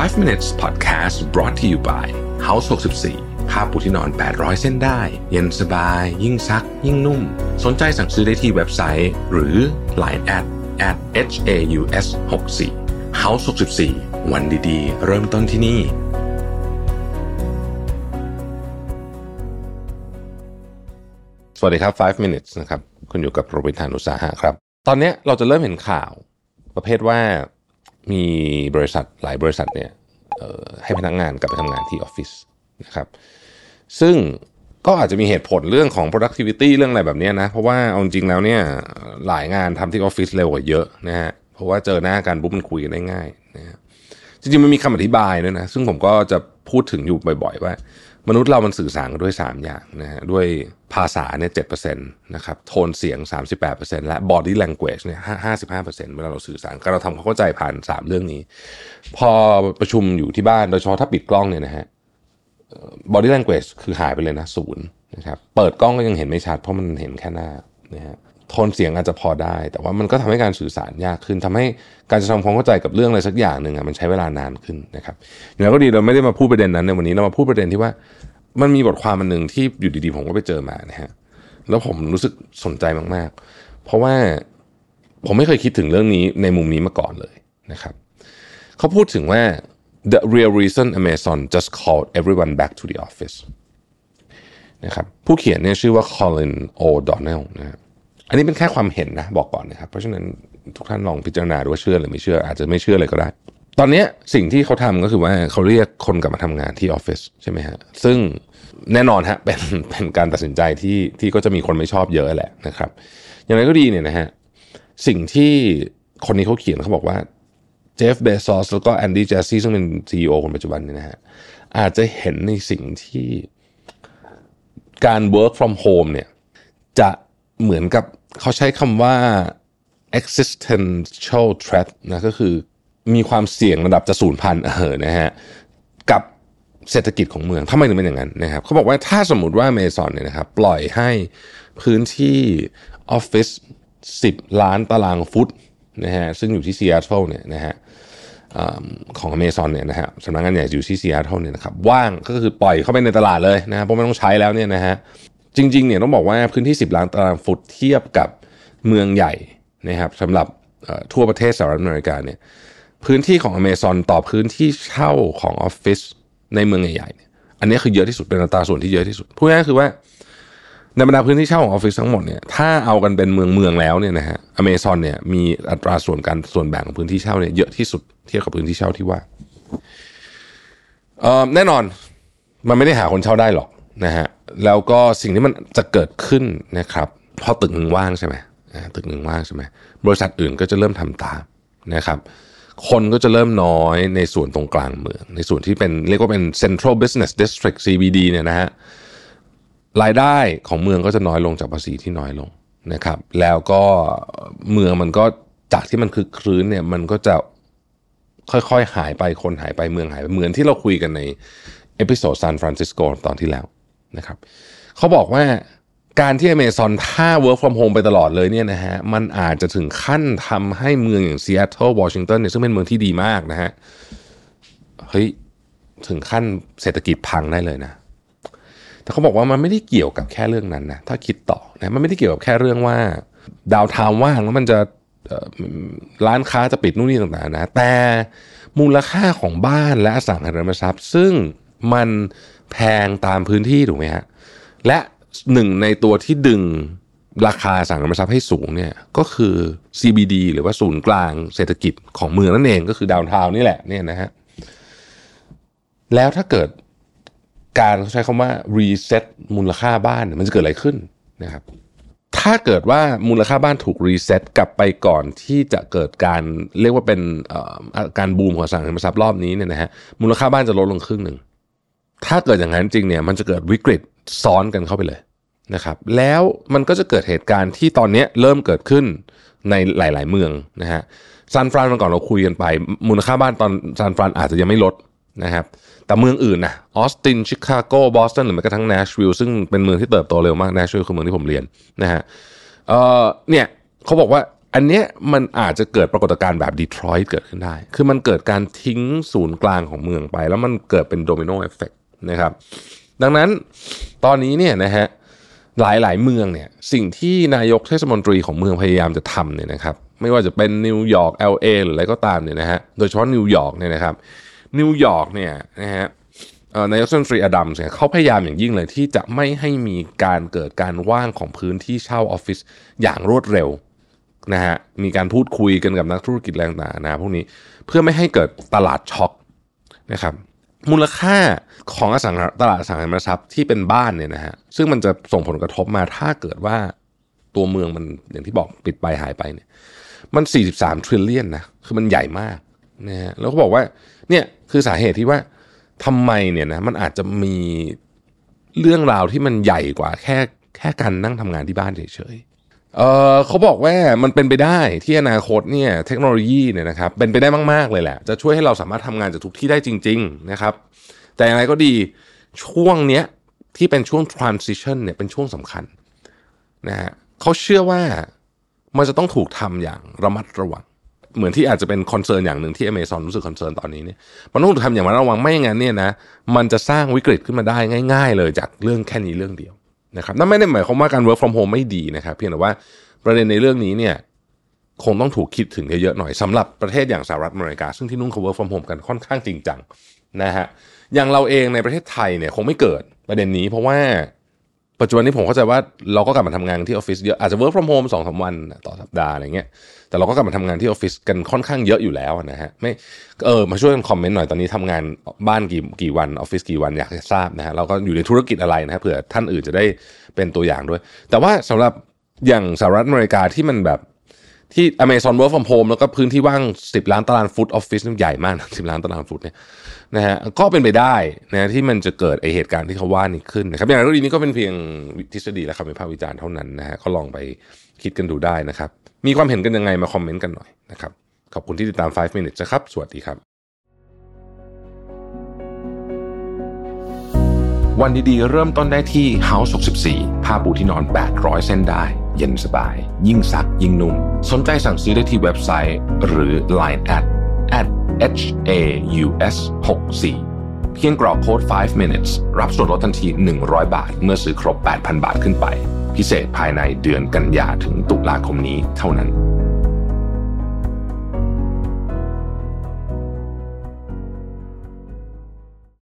5 minutes podcast brought to you by House 64ผ้าปูที่นอน 800 เส้นได้ เย็นสบาย ยิ่งซัก ยิ่งนุ่ม สนใจสั่งซื้อได้ที่เว็บไซต์ หรือ Line at at h a u s 6 4 House 64วันดีๆ เริ่มต้นที่นี่สวัสดีครับ 5 minutes นะครับ คุณอยู่กับโรบินทานุสาหะครับ ตอนนี้เราจะเริ่มเห็นข่าว ประเภทว่า มีบริษัทหลายบริษัทเนี่ยให้พนักงงานกลับไปทำงานที่ออฟฟิศนะครับ ซึ่งก็อาจจะมีเหตุผลเรื่องของ productivity เรื่องอะไรแบบนี้นะ เพราะว่าเอาจริงแล้วเนี่ยหลายงานทำที่ออฟฟิศเร็วกว่าเยอะนะฮะ เพราะว่าเจอหน้ากันปุ๊บมันคุยกันได้ง่ายนะฮะจริงๆมันมีคำอธิบายด้วยนะ ซึ่งผมก็จะพูดถึงอยู่บ่อย ๆ ว่า มนุษย์เรามันสื่อสารกันด้วย 3 อย่างนะฮะด้วยภาษาเนี่ยเจ็ดเปอร์เซ็นต์นะครับโทนเสียง 38%และ body language เนี่ยห้าสิบห้าเปอร์เซ็นต์เวลาเราสื่อสารก็เราทำความเข้าใจผ่าน 3 เรื่องนี้ พอประชุมอยู่ที่บ้านโดยเฉพาะถ้าปิดกล้องเนี่ยนะฮะ body language คือหายไปเลยนะศูนย์นะครับเปิดกล้องก็ยังเห็นไม่ชัดเพราะมันเห็นแค่หน้านะฮะ โทนเสียงอาจจะพอได้ แต่ว่ามันก็ทำให้การสื่อสารยากขึ้นทำให้การจะทำความเข้าใจกับเรื่องอะไรสักอย่างหนึ่งอะมันใช้เวลานานขึ้นนะครับอย่างไรก็ดีเราไม่ได้มาพูดประเด็นนั้นในวันนี้เรามาพูดประเด็นที่ว่า มันมีบทความมันหนึ่งที่อยู่ดีๆ ผมก็ไปเจอมานะฮะแล้วผมรู้สึกสนใจมากๆ เพราะว่าผมไม่เคยคิดถึงเรื่องนี้ในมุมนี้มาก่อนเลยนะครับเขาพูดถึงว่า the real reason Amazon just called everyone back to the office นะครับผู้เขียนเนี่ยชื่อว่า Colin O'Donnell นะครับ อันนี้เป็นแค่ความเห็นนะบอกก่อนนะครับ เพราะฉะนั้นทุกท่านลองพิจารณาดูว่าเชื่อหรือไม่เชื่อ อาจจะไม่เชื่อเลยก็ได้ ตอนนี้สิ่งที่เขาทำก็คือว่าเขาเรียกคนกลับมาทำงานที่ออฟฟิศใช่ไหมฮะซึ่งแน่นอนฮะเป็นเป็นการตัดสินใจที่ที่ก็จะมีคนไม่ชอบเยอะแหละนะครับ อย่างไรก็ดีเนี่ยนะฮะสิ่งที่คนนี้เขาเขียนเขาบอกว่าเจฟเบซอสแล้วก็แอนดี้เจสซี่ซึ่งเป็น CEO คนปัจจุบันเนี่ยนะฮะอาจจะเห็นในสิ่งที่การ work from home เนี่ยจะเหมือนกับ เขาใช้คำว่า existential threat นะก็คือมีความเสี่ยงระดับจะสูญพันธุ์เออนะฮะกับเศรษฐกิจของเมืองทำไมถึงเป็นอย่างนั้นนะครับเขาบอกว่าถ้าสมมติว่าเมซอนเนี่ยนะครับปล่อยให้พื้นที่ออฟฟิศ10 ล้านตารางฟุตนะฮะซึ่งอยู่ที่ซีแอตเทิลเนี่ยนะฮะของอเมซอนเนี่ยนะฮะสำนักงานใหญ่อยู่ที่ซีแอตเทิลเนี่ยนะครับว่างก็คือปล่อยเข้าไปในตลาดเลยนะเพราะไม่ต้องใช้แล้วเนี่ยนะฮะ จริงๆเนี่ยต้องบอกว่าพื้นที่ 10 ล้านตารางฟุตเทียบกับเมืองใหญ่นะครับสำหรับทั่วประเทศสหรัฐอเมริกาเนี่ยพื้นที่ของอเมซอนต่อพื้นที่เช่าของออฟฟิศในเมืองใหญ่ๆเนี่ยอันนี้คือเยอะที่สุดเป็นอัตราส่วนที่เยอะที่สุดพูดง่ายๆคือว่าในบรรดาพื้นที่เช่าของออฟฟิศทั้งหมดเนี่ยถ้าเอากันเป็นเมืองเมืองแล้วเนี่ยนะฮะอเมซอนเนี่ยมีอัตราส่วนการส่วนแบ่งของพื้นที่เช่าเนี่ยเยอะที่สุดเทียบกับพื้นที่เช่าที่ว่าแน่นอนมันไม่ได้หาคนเช่าได้หรอก นะฮะแล้วก็สิ่งที่มันจะเกิดขึ้นนะครับพอตึกหนึ่งว่างใช่ไหมตึกหนึ่งว่างใช่ไหมบริษัทอื่นก็จะเริ่มทำตามนะครับ คนก็จะเริ่มน้อยในส่วนตรงกลางเมือง ในส่วนที่เป็นเรียกว่าเป็น central business district CBD เนี่ยนะฮะรายได้ของเมืองก็จะน้อยลงจากภาษีที่น้อยลงนะครับ แล้วก็เมืองมันก็จากที่มันคือคลื้นเนี่ยมันก็จะค่อยๆหายไปคนหายไปเมืองหายไปเหมือนที่เราคุยกันใน episode ซานฟรานซิสโกตอนที่แล้ว นะครับเขาบอกว่าการที่อเมซอนถ้า work from home ไปตลอดเลยเนี่ยนะฮะมันอาจจะถึงขั้นทำให้เมืองอย่างซีแอตเทิลวอชิงตันเนี่ยซึ่งเป็นเมืองที่ดีมากนะฮะเฮ้ยถึงขั้นเศรษฐกิจพังได้เลยนะแต่เขาบอกว่ามันไม่ได้เกี่ยวกับแค่เรื่องนั้นนะถ้าคิดต่อนะมันไม่ได้เกี่ยวกับแค่เรื่องว่าดาวทาวว่างแล้วมันจะร้านค้าจะปิดนู่นนี่ต่างๆนะแต่มูลค่าของบ้านและอสังหาริมทรัพย์ ซึ่งมันแพงตามพื้นที่ถูกไหมฮะและหนึ่งในตัวที่ดึงราคาสั่งริมทรัพย์ให้สูงเนี่ยก็คือ CBD หรือว่าศูนย์กลางเศรษฐกิจของเมืองนั่นเองก็คือดาวน์ทาวน์นี่แหละเนี่ยนะฮะแล้วถ้าเกิดการใช้คำว่า reset มูลค่าบ้านมันจะเกิดอะไรขึ้นนะครับถ้าเกิดว่ามูลค่าบ้านถูกรีเซ็ตกลับไปก่อนที่จะเกิดการเรียกว่าเป็นการบูมของสังหาริมทรัพย์รอบนี้เนี่ยนะฮะมูลค่าบ้านจะลดลงครึ่งหนึ่ง ถ้าเกิดอย่างนั้นจริงเนี่ยมันจะเกิดวิกฤตซ้อนกันเข้าไปเลยนะครับแล้วมันก็จะเกิดเหตุการณ์ที่ตอนนี้เริ่มเกิดขึ้นในหลาย ๆ เมืองนะฮะซานฟรานเมาก่อนเราคุยกันไป มูลค่าบ้านตอนซานฟรานอาจจะยังไม่ลดนะครับแต่เมืองอื่นนะออสตินชิคาโกบอสตันหรือแม้กระทั่งแนชวิลล์ซึ่งเป็นเมืองที่เติบโตเร็วมากแนชวิลล์คือเมืองที่ผมเรียนนะฮะเออเนี่ยเขาบอกว่าอันเนี้ยมันอาจจะเกิดปรากฏการณ์แบบดีทรอยต์เกิดขึ้นได้ คือมันเกิดการทิ้งศูนย์กลางของเมืองไป แล้วมันเกิดเป็น domino effect นะครับ ดังนั้นตอนนี้เนี่ยนะฮะหลายหลายเมืองเนี่ยสิ่งที่นายกเทศมนตรีของเมืองพยายามจะทำเนี่ยนะครับไม่ว่าจะเป็นนิวยอร์ก LA หรืออะไรก็ตามเนี่ยนะฮะโดยเฉพาะนิวยอร์กเนี่ยนะครับนิวยอร์กเนี่ยนะฮะนายกเทศมนตรีอดัมส์เนี่ยเขาพยายามอย่างยิ่งเลยที่จะไม่ให้มีการเกิดการว่างของพื้นที่เช่าออฟฟิศอย่างรวดเร็วนะฮะมีการพูดคุยกันกับนักธุรกิจแรงต่างๆนะพวกนี้เพื่อไม่ให้เกิดตลาดช็อคนะครับ มูลค่าของอสังหาตลาดอสังหาริมทรัพย์ที่เป็นบ้านเนี่ยนะฮะซึ่งมันจะส่งผลกระทบมาถ้าเกิดว่าตัวเมืองมันอย่างที่บอกปิดไปหายไปเนี่ยมัน 43 trillion นะคือมันใหญ่มากนะฮะแล้วเขาบอกว่าเนี่ยคือสาเหตุที่ว่าทำไมเนี่ยนะมันอาจจะมีเรื่องราวที่มันใหญ่กว่าแค่แค่การนั่งทำงานที่บ้านเฉย เออเขาบอกว่ามันเป็นไปได้ที่อนาคตเนี่ยเทคโนโลยีเนี่ยนะครับเป็นไปได้มาก ๆ เลยแหละ จะช่วยให้เราสามารถทำงานจากทุกที่ได้จริง ๆ นะครับ แต่อย่างไรก็ดีช่วงเนี้ยที่เป็นช่วง transition เนี่ยเป็นช่วงสำคัญนะฮะเขาเชื่อว่ามันจะต้องถูกทำอย่างระมัดระวัง เหมือนที่อาจจะเป็น concern อย่างหนึ่งที่ Amazon รู้สึก concern ตอนนี้เนี่ยมันต้องถูกทำอย่างระมัดระวังไม่อย่างนั้นเนี่ยนะมันจะสร้างวิกฤตขึ้นมาได้ง่าย ๆ เลยจากเรื่องแค่นี้เรื่องเดียว นะครับนั่นไม่ได้หมายความว่าการ work from home ไม่ดีนะครับ เพียงแต่ว่าประเด็นในเรื่องนี้เนี่ยคงต้องถูกคิดถึงเยอะๆหน่อยสำหรับประเทศอย่างสหรัฐอเมริกา ซึ่งที่นู่นเขา work from home กันค่อนข้างจริงจังนะฮะอย่างเราเองในประเทศไทยเนี่ยคงไม่เกิดประเด็นนี้เพราะว่า ปัจจุบันนี้ผมเข้าใจว่าเราก็กลับมาทำงานที่ออฟฟิศเยอะอาจจะ work from home สองสาวันต่อสัปดาห์อะไรเงี้ยแต่เราก็กลับมาทำงานที่ออฟฟิศกันค่อนข้างเยอะอยู่แล้วนะฮะไม่เออมาช่วยกันคอมเมนต์หน่อยตอนนี้ทำงานบ้านกี่กี่วันออฟฟิศกี่วันอยากจะทราบนะฮะเราก็อยู่ในธุรกิจอะไรนะฮะเผื่อท่านอื่นจะได้เป็นตัวอย่างด้วย แต่ว่าสำหรับอย่างสหรัฐอเมริกาที่มันแบบที่ Amazon Work from Home แล้วก็พื้นที่ว่าง 10 ล้านตารางฟุตออฟฟิศนี่ใหญ่มากนะ10 ล้านตารางฟุตเนี่ย นะฮะก็เป็นไปได้นะที่มันจะเกิดไอเหตุการณ์ที่เขาว่านี่ขึ้นนะครับอย่างไรก็ดีนี่ก็เป็นเพียงทฤษฎีและคำวิพากษ์วิจารณ์เท่านั้นนะฮะก็ลองไปคิดกันดูได้นะครับ มีความเห็นกันยังไงมาคอมเมนต์กันหน่อยนะครับขอบคุณที่ติดตาม 5 minutes นะครับ สวัสดีครับ วันดีๆ เริ่มต้นได้ที่ House 64 ผ้าปูที่นอน 800 เส้นได้ เย็นสบาย ยิ่งซักยิ่งนุ่ม สนใจสั่งซื้อได้ที่เว็บไซต์ หรือ Line at h a u s 64เพียงกรอกโค้ด 5 minutes รับส่วนลดทันที 100 บาท เมื่อซื้อครบ 8,000 บาทขึ้นไป พิเศษภายในเดือนกันยาถึงตุลาคมนี้เท่านั้น